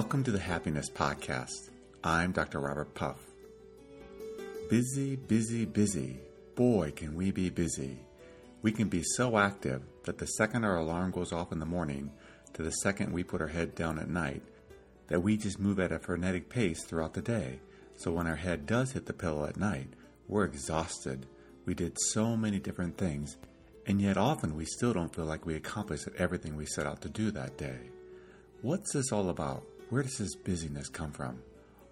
Welcome to the Happiness Podcast. I'm Dr. Robert Puff. Busy, busy, busy. Boy, can we be busy. We can be so active that the second our alarm goes off in the morning to the second we put our head down at night, that we just move at a frenetic pace throughout the day. So when our head does hit the pillow at night, we're exhausted. We did so many different things, and yet often we still don't feel like we accomplished everything we set out to do that day. What's this all about? Where does this busyness come from?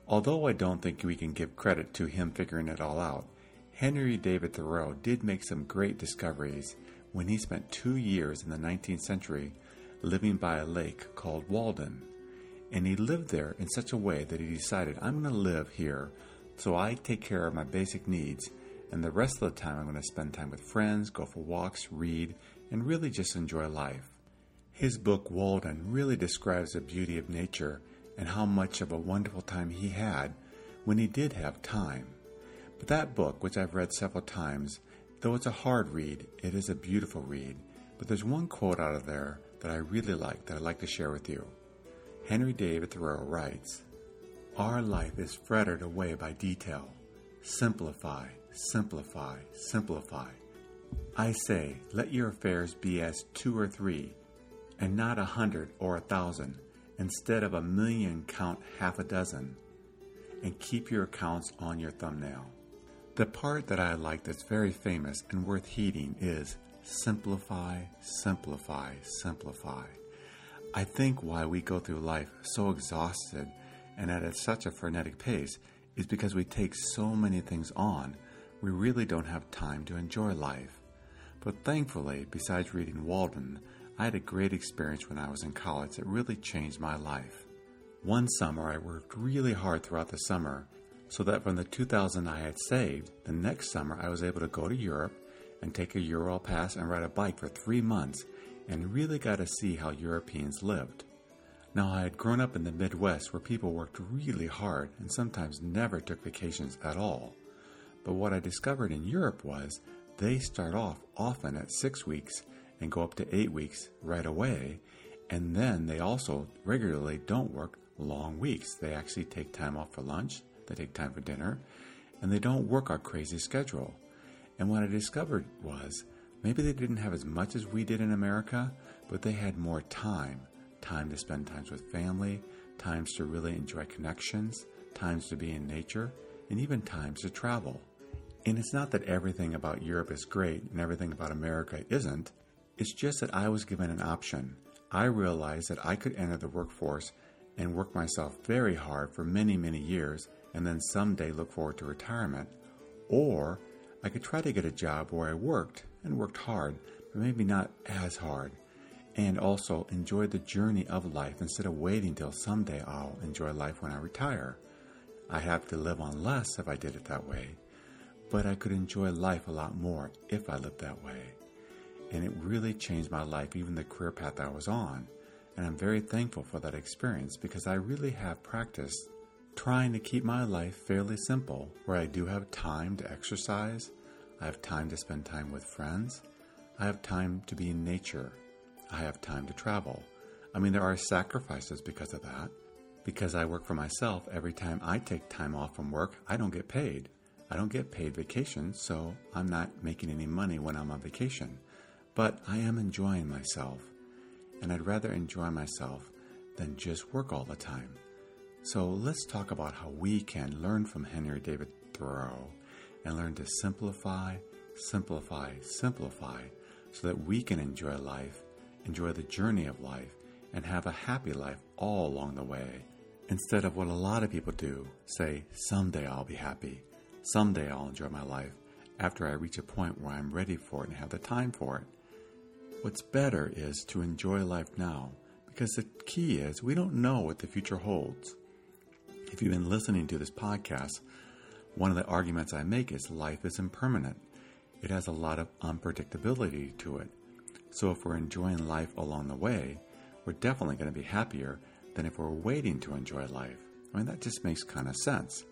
Although I don't think we can give credit to him figuring it all out, Henry David Thoreau did make some great discoveries when he spent two years in the 19th century living by a lake called Walden. And he lived there in such a way that he decided, I'm going to live here so I take care of my basic needs, and the rest of the time I'm going to spend time with friends, go for walks, read, and really just enjoy life. His book Walden really describes the beauty of nature and how much of a wonderful time he had when he did have time. But that book, which I've read several times, though it's a hard read, it is a beautiful read. But there's one quote out of there that I really like that I'd like to share with you. Henry David Thoreau writes, Our life is fretted away by detail. Simplify, simplify, simplify. I say, let your affairs be as two or three, and not a hundred or a thousand. Instead of a million, count half a dozen, and keep your accounts on your thumbnail. The part that I like that's very famous and worth heeding is simplify, simplify, simplify. I think why we go through life so exhausted and at such a frenetic pace is because we take so many things on, we really don't have time to enjoy life. But thankfully, besides reading Walden, I had a great experience when I was in college that really changed my life. One summer, I worked really hard throughout the summer so that from the 2000 I had saved, the next summer I was able to go to Europe and take a Euro pass and ride a bike for three months and really got to see how Europeans lived. Now, I had grown up in the Midwest where people worked really hard and sometimes never took vacations at all. But what I discovered in Europe was they start off often at six weeks and go up to eight weeks right away. And then they also regularly don't work long weeks. They actually take time off for lunch, they take time for dinner, and they don't work our crazy schedule. And what I discovered was maybe they didn't have as much as we did in America, but they had more time time to spend times with family, times to really enjoy connections, times to be in nature, and even times to travel. And it's not that everything about Europe is great and everything about America isn't. It's just that I was given an option. I realized that I could enter the workforce and work myself very hard for many, many years and then someday look forward to retirement. Or I could try to get a job where I worked and worked hard, but maybe not as hard, and also enjoy the journey of life instead of waiting till someday I'll enjoy life when I retire. I'd have to live on less if I did it that way, but I could enjoy life a lot more if I lived that way and it really changed my life, even the career path I was on. And I'm very thankful for that experience because I really have practiced trying to keep my life fairly simple, where I do have time to exercise, I have time to spend time with friends, I have time to be in nature, I have time to travel. I mean, there are sacrifices because of that. Because I work for myself, every time I take time off from work, I don't get paid. I don't get paid vacation, so I'm not making any money when I'm on vacation. But I am enjoying myself, and I'd rather enjoy myself than just work all the time. So let's talk about how we can learn from Henry David Thoreau and learn to simplify, simplify, simplify so that we can enjoy life, enjoy the journey of life, and have a happy life all along the way. Instead of what a lot of people do, say, someday I'll be happy, someday I'll enjoy my life, after I reach a point where I'm ready for it and have the time for it. What's better is to enjoy life now because the key is we don't know what the future holds. If you've been listening to this podcast, one of the arguments I make is life is impermanent. It has a lot of unpredictability to it. So if we're enjoying life along the way, we're definitely going to be happier than if we're waiting to enjoy life. I mean, that just makes kind of sense.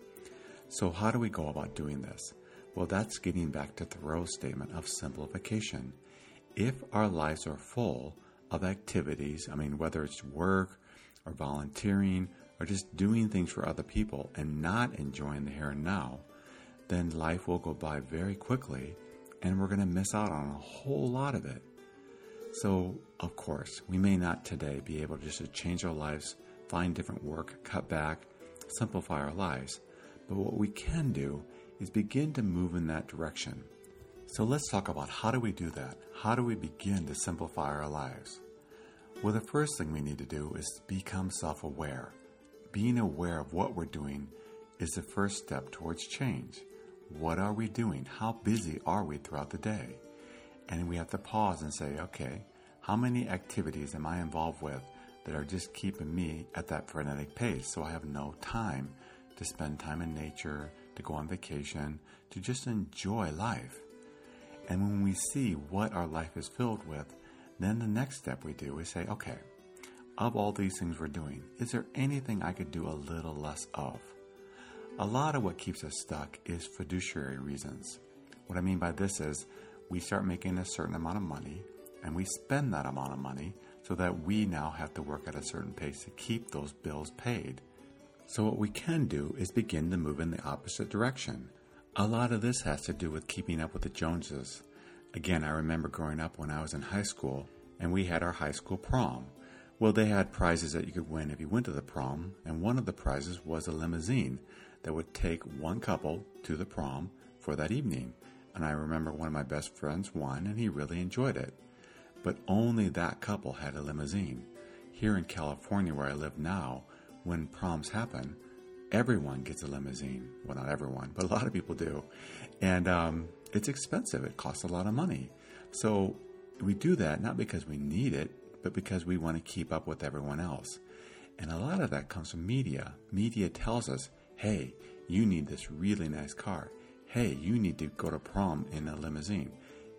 So, how do we go about doing this? Well, that's getting back to Thoreau's statement of simplification if our lives are full of activities, I mean, whether it's work or volunteering or just doing things for other people and not enjoying the here and now, then life will go by very quickly and we're going to miss out on a whole lot of it. So, of course, we may not today be able to just to change our lives, find different work, cut back, simplify our lives. But what we can do is begin to move in that direction. So let's talk about how do we do that? How do we begin to simplify our lives? Well, the first thing we need to do is become self aware. Being aware of what we're doing is the first step towards change. What are we doing? How busy are we throughout the day? And we have to pause and say, okay, how many activities am I involved with that are just keeping me at that frenetic pace so I have no time to spend time in nature, to go on vacation, to just enjoy life? And when we see what our life is filled with, then the next step we do is say, okay, of all these things we're doing, is there anything I could do a little less of? A lot of what keeps us stuck is fiduciary reasons. What I mean by this is we start making a certain amount of money and we spend that amount of money so that we now have to work at a certain pace to keep those bills paid. So, what we can do is begin to move in the opposite direction. A lot of this has to do with keeping up with the Joneses. Again, I remember growing up when I was in high school and we had our high school prom. Well, they had prizes that you could win if you went to the prom, and one of the prizes was a limousine that would take one couple to the prom for that evening. And I remember one of my best friends won, and he really enjoyed it. But only that couple had a limousine. Here in California, where I live now, when proms happen, everyone gets a limousine. Well, not everyone, but a lot of people do. And um, it's expensive, it costs a lot of money. So we do that not because we need it, but because we want to keep up with everyone else. And a lot of that comes from media. Media tells us, hey, you need this really nice car. Hey, you need to go to prom in a limousine.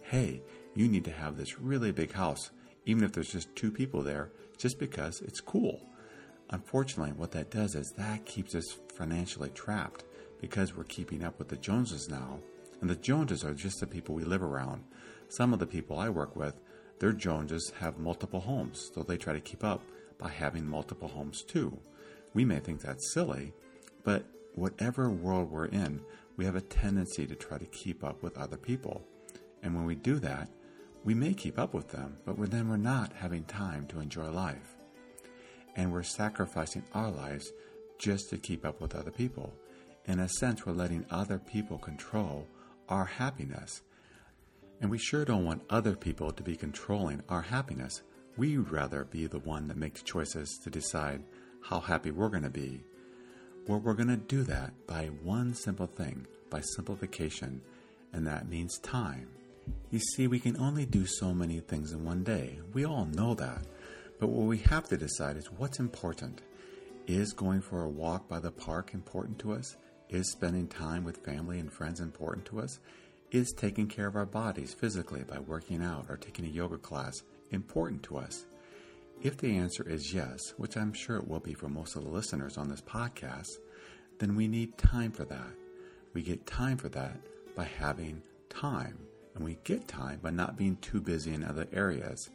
Hey, you need to have this really big house, even if there's just two people there, just because it's cool. Unfortunately, what that does is that keeps us financially trapped because we're keeping up with the Joneses now. And the Joneses are just the people we live around. Some of the people I work with, their Joneses have multiple homes, so they try to keep up by having multiple homes too. We may think that's silly, but whatever world we're in, we have a tendency to try to keep up with other people. And when we do that, we may keep up with them, but then we're not having time to enjoy life. And we're sacrificing our lives just to keep up with other people. In a sense, we're letting other people control our happiness and we sure don't want other people to be controlling our happiness. We'd rather be the one that makes choices to decide how happy we're going to be. Well, we're going to do that by one simple thing, by simplification, and that means time. You see, we can only do so many things in one day. We all know that. But what we have to decide is what's important. Is going for a walk by the park important to us? Is spending time with family and friends important to us? Is taking care of our bodies physically by working out or taking a yoga class important to us? If the answer is yes, which I'm sure it will be for most of the listeners on this podcast, then we need time for that. We get time for that by having time, and we get time by not being too busy in other areas.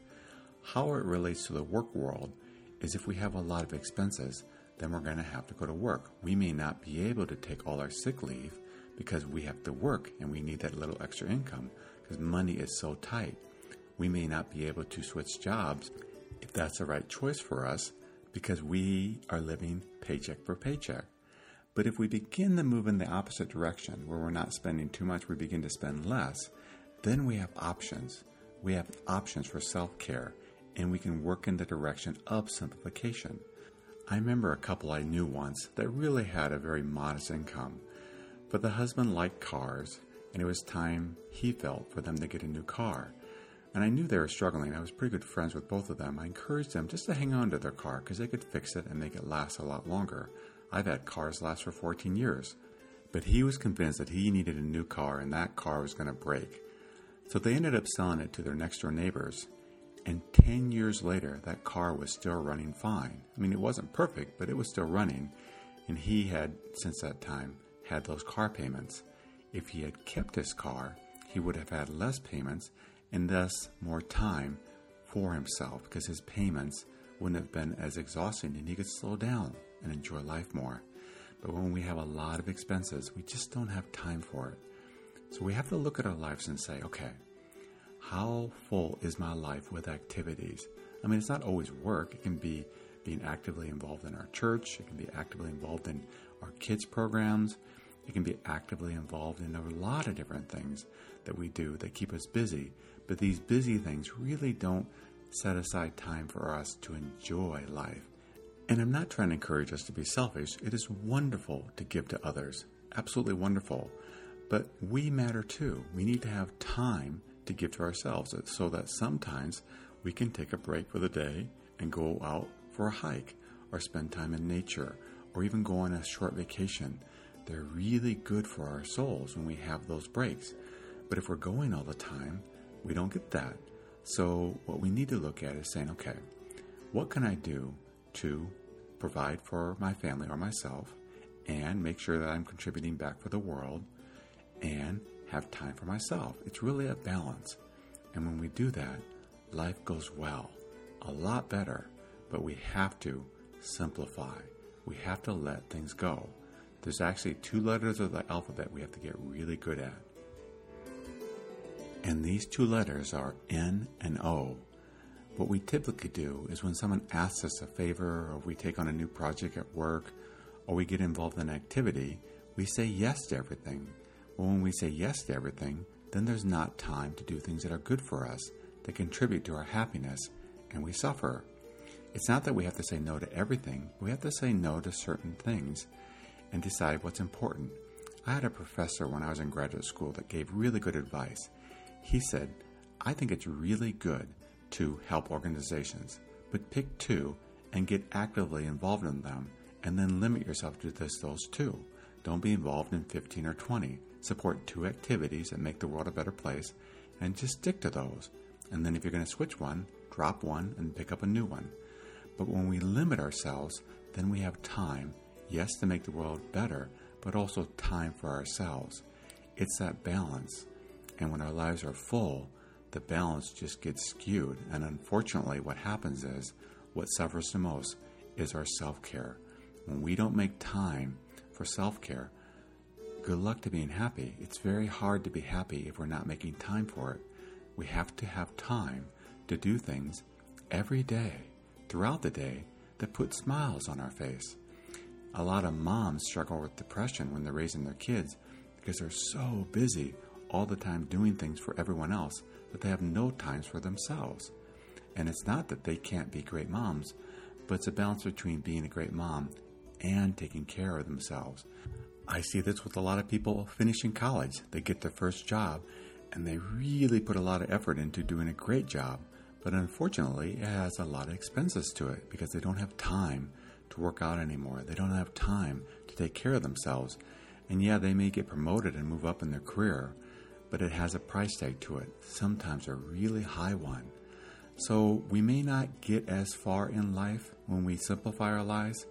How it relates to the work world is if we have a lot of expenses, then we're going to have to go to work. We may not be able to take all our sick leave because we have to work and we need that little extra income because money is so tight. We may not be able to switch jobs if that's the right choice for us because we are living paycheck for paycheck. But if we begin to move in the opposite direction, where we're not spending too much, we begin to spend less, then we have options. We have options for self care, and we can work in the direction of simplification. I remember a couple I knew once that really had a very modest income. But the husband liked cars, and it was time he felt for them to get a new car. And I knew they were struggling. I was pretty good friends with both of them. I encouraged them just to hang on to their car because they could fix it and make it last a lot longer. I've had cars last for 14 years. But he was convinced that he needed a new car and that car was going to break. So they ended up selling it to their next door neighbors. And 10 years later, that car was still running fine. I mean, it wasn't perfect, but it was still running. And he had, since that time, had those car payments. If he had kept his car, he would have had less payments and thus more time for himself because his payments wouldn't have been as exhausting and he could slow down and enjoy life more. But when we have a lot of expenses, we just don't have time for it. So we have to look at our lives and say, okay, how full is my life with activities? I mean, it's not always work. It can be being actively involved in our church. It can be actively involved in our kids' programs. It can be actively involved in a lot of different things that we do that keep us busy. But these busy things really don't set aside time for us to enjoy life. And I'm not trying to encourage us to be selfish. It is wonderful to give to others. Absolutely wonderful. But we matter too. We need to have time to give to ourselves so that sometimes we can take a break for the day and go out for a hike or spend time in nature or even go on a short vacation. They're really good for our souls when we have those breaks. But if we're going all the time, we don't get that. So, what we need to look at is saying, okay, what can I do to provide for my family or myself and make sure that I'm contributing back for the world and have time for myself? It's really a balance. And when we do that, life goes well, a lot better. But we have to simplify. We have to let things go. There's actually two letters of the alphabet we have to get really good at. And these two letters are N and O. What we typically do is when someone asks us a favor, or we take on a new project at work, or we get involved in an activity, we say yes to everything. Well, when we say yes to everything, then there's not time to do things that are good for us, that contribute to our happiness, and we suffer. It's not that we have to say no to everything, we have to say no to certain things and decide what's important. I had a professor when I was in graduate school that gave really good advice. He said, I think it's really good to help organizations, but pick two and get actively involved in them, and then limit yourself to just those two. Don't be involved in 15 or 20. Support two activities that make the world a better place, and just stick to those. And then if you're going to switch one, drop one and pick up a new one. But when we limit ourselves, then we have time, yes, to make the world better, but also time for ourselves. It's that balance. And when our lives are full, the balance just gets skewed. And unfortunately, what happens is what suffers the most is our self care. When we don't make time for self care, good luck to being happy. It's very hard to be happy if we're not making time for it. We have to have time to do things every day, throughout the day, that put smiles on our face. A lot of moms struggle with depression when they're raising their kids because they're so busy all the time doing things for everyone else that they have no times for themselves. And it's not that they can't be great moms, but it's a balance between being a great mom and taking care of themselves. I see this with a lot of people finishing college. They get their first job and they really put a lot of effort into doing a great job, but unfortunately, it has a lot of expenses to it because they don't have time to work out anymore. They don't have time to take care of themselves. And yeah, they may get promoted and move up in their career, but it has a price tag to it, sometimes a really high one. So we may not get as far in life when we simplify our lives,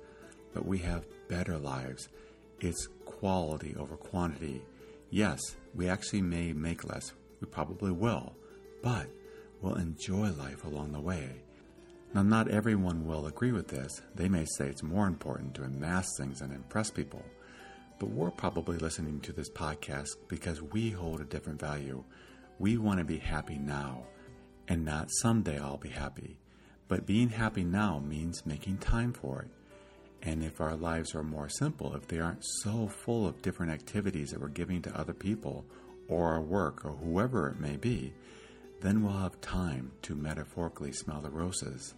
but we have better lives. It's quality over quantity. Yes, we actually may make less, we probably will, but we'll enjoy life along the way. Now, not everyone will agree with this. They may say it's more important to amass things and impress people but we're probably listening to this podcast because we hold a different value. We want to be happy now and not someday I'll be happy. But being happy now means making time for it. And if our lives are more simple, if they aren't so full of different activities that we're giving to other people or our work or whoever it may be, then we'll have time to metaphorically smell the roses.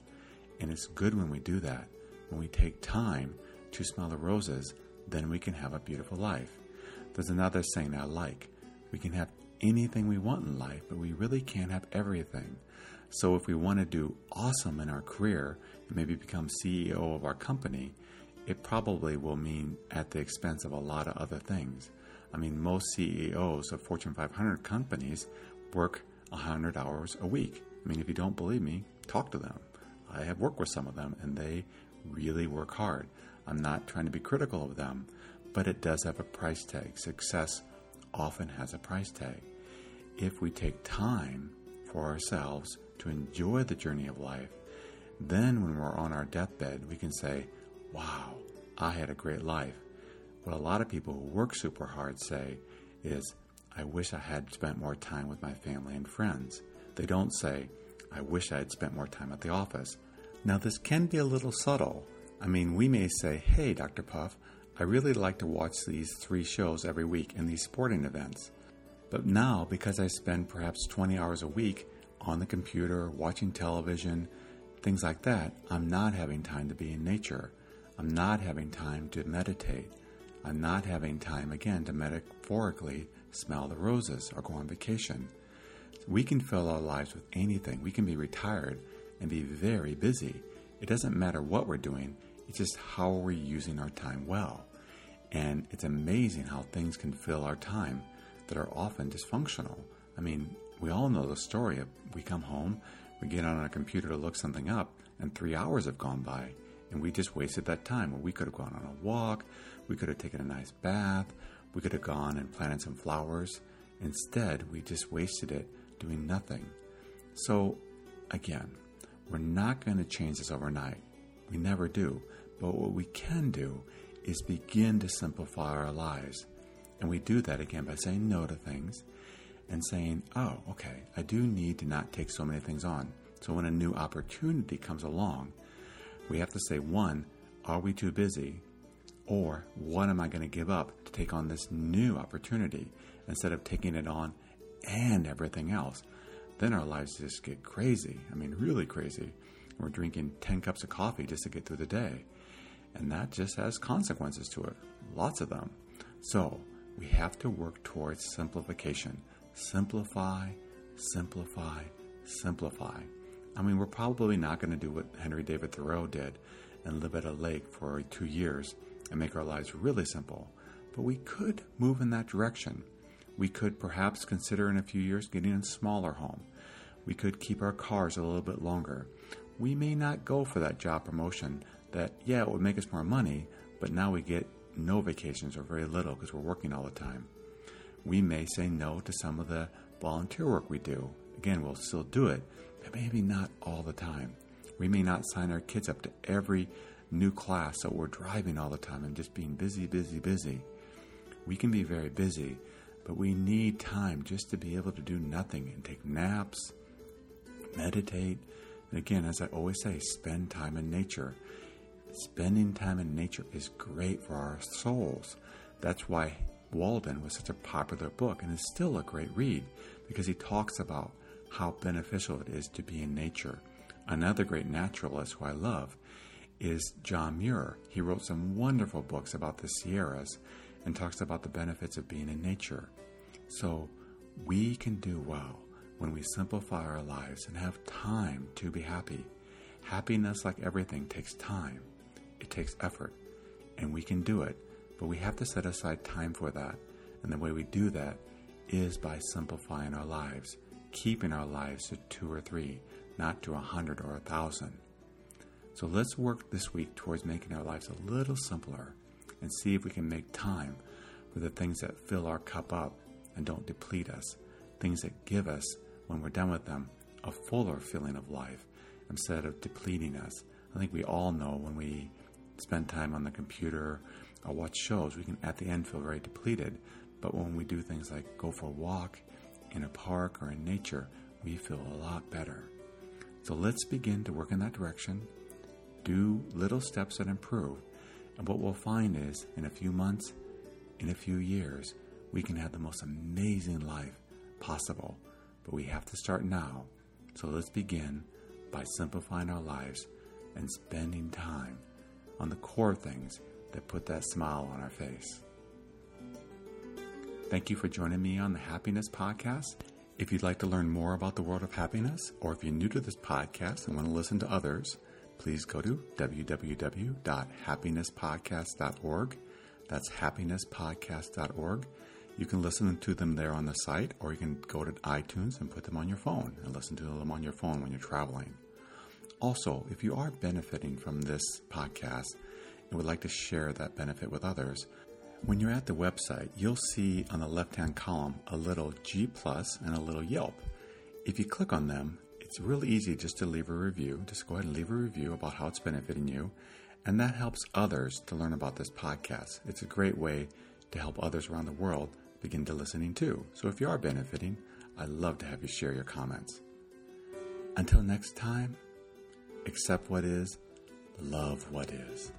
And it's good when we do that, when we take time to smell the roses then we can have a beautiful life. There's another saying I like we can have anything we want in life, but we really can't have everything. So if we want to do awesome in our career and maybe become CEO of our company, it probably will mean at the expense of a lot of other things. I mean, most CEOs of Fortune 500 companies work 100 hours a week. I mean, if you don't believe me, talk to them. I have worked with some of them and they really work hard. I'm not trying to be critical of them, but it does have a price tag. Success often has a price tag. If we take time for ourselves to enjoy the journey of life, then when we're on our deathbed, we can say, Wow, I had a great life. What a lot of people who work super hard say is, I wish I had spent more time with my family and friends. They don't say, I wish I had spent more time at the office. Now, this can be a little subtle. I mean, we may say, Hey, Dr. Puff, I really like to watch these three shows every week and these sporting events. But now, because I spend perhaps 20 hours a week on the computer, watching television, things like that, I'm not having time to be in nature. I'm not having time to meditate. I'm not having time, again, to metaphorically smell the roses or go on vacation. We can fill our lives with anything. We can be retired and be very busy. It doesn't matter what we're doing, it's just how are we using our time well. And it's amazing how things can fill our time that are often dysfunctional. I mean, we all know the story of we come home, we get on our computer to look something up, and three hours have gone by, and we just wasted that time. Well, we could have gone on a walk, we could have taken a nice bath, we could have gone and planted some flowers. Instead, we just wasted it doing nothing. So, again, we're not going to change this overnight. We never do. But what we can do is begin to simplify our lives. And we do that again by saying no to things and saying, oh, okay, I do need to not take so many things on. So when a new opportunity comes along, we have to say, one, are we too busy? Or what am I going to give up to take on this new opportunity instead of taking it on and everything else? Then our lives just get crazy. I mean, really crazy. We're drinking 10 cups of coffee just to get through the day. And that just has consequences to it, lots of them. So we have to work towards simplification. Simplify, simplify, simplify. I mean, we're probably not going to do what Henry David Thoreau did and live at a lake for two years and make our lives really simple. But we could move in that direction. We could perhaps consider in a few years getting a smaller home. We could keep our cars a little bit longer. We may not go for that job promotion that, yeah, it would make us more money, but now we get no vacations or very little because we're working all the time. We may say no to some of the volunteer work we do. Again, we'll still do it, but maybe not all the time. We may not sign our kids up to every new class, so we're driving all the time and just being busy, busy, busy. We can be very busy, but we need time just to be able to do nothing and take naps, meditate, and again, as I always say, spend time in nature. Spending time in nature is great for our souls. That's why Walden was such a popular book and is still a great read because he talks about how beneficial it is to be in nature. Another great naturalist who I love is John Muir. He wrote some wonderful books about the Sierras and talks about the benefits of being in nature. So we can do well when we simplify our lives and have time to be happy. Happiness, like everything, takes time, it takes effort, and we can do it, but we have to set aside time for that. And the way we do that is by simplifying our lives, keeping our lives to two or three, not to a hundred or a thousand. So let's work this week towards making our lives a little simpler and see if we can make time for the things that fill our cup up and don't deplete us, things that give us, when we're done with them, a fuller feeling of life instead of depleting us. I think we all know when we spend time on the computer or watch shows, we can at the end feel very depleted. But when we do things like go for a walk in a park or in nature, we feel a lot better. So let's begin to work in that direction do little steps that improve. And what we'll find is, in a few months, in a few years, we can have the most amazing life possible. But we have to start now. So let's begin by simplifying our lives and spending time on the core things that put that smile on our face. Thank you for joining me on the Happiness Podcast. If you'd like to learn more about the world of happiness, or if you're new to this podcast and want to listen to others, please go to www.happinesspodcast.org. That's happinesspodcast.org. You can listen to them there on the site, or you can go to iTunes and put them on your phone and listen to them on your phone when you're traveling. Also, if you are benefiting from this podcast and would like to share that benefit with others, when you're at the website, you'll see on the left hand column a little G plus and a little Yelp. If you click on them, it's really easy just to leave a review. Just go ahead and leave a review about how it's benefiting you. And that helps others to learn about this podcast. It's a great way to help others around the world begin to listening too. So if you are benefiting, I'd love to have you share your comments. Until next time, accept what is, love what is.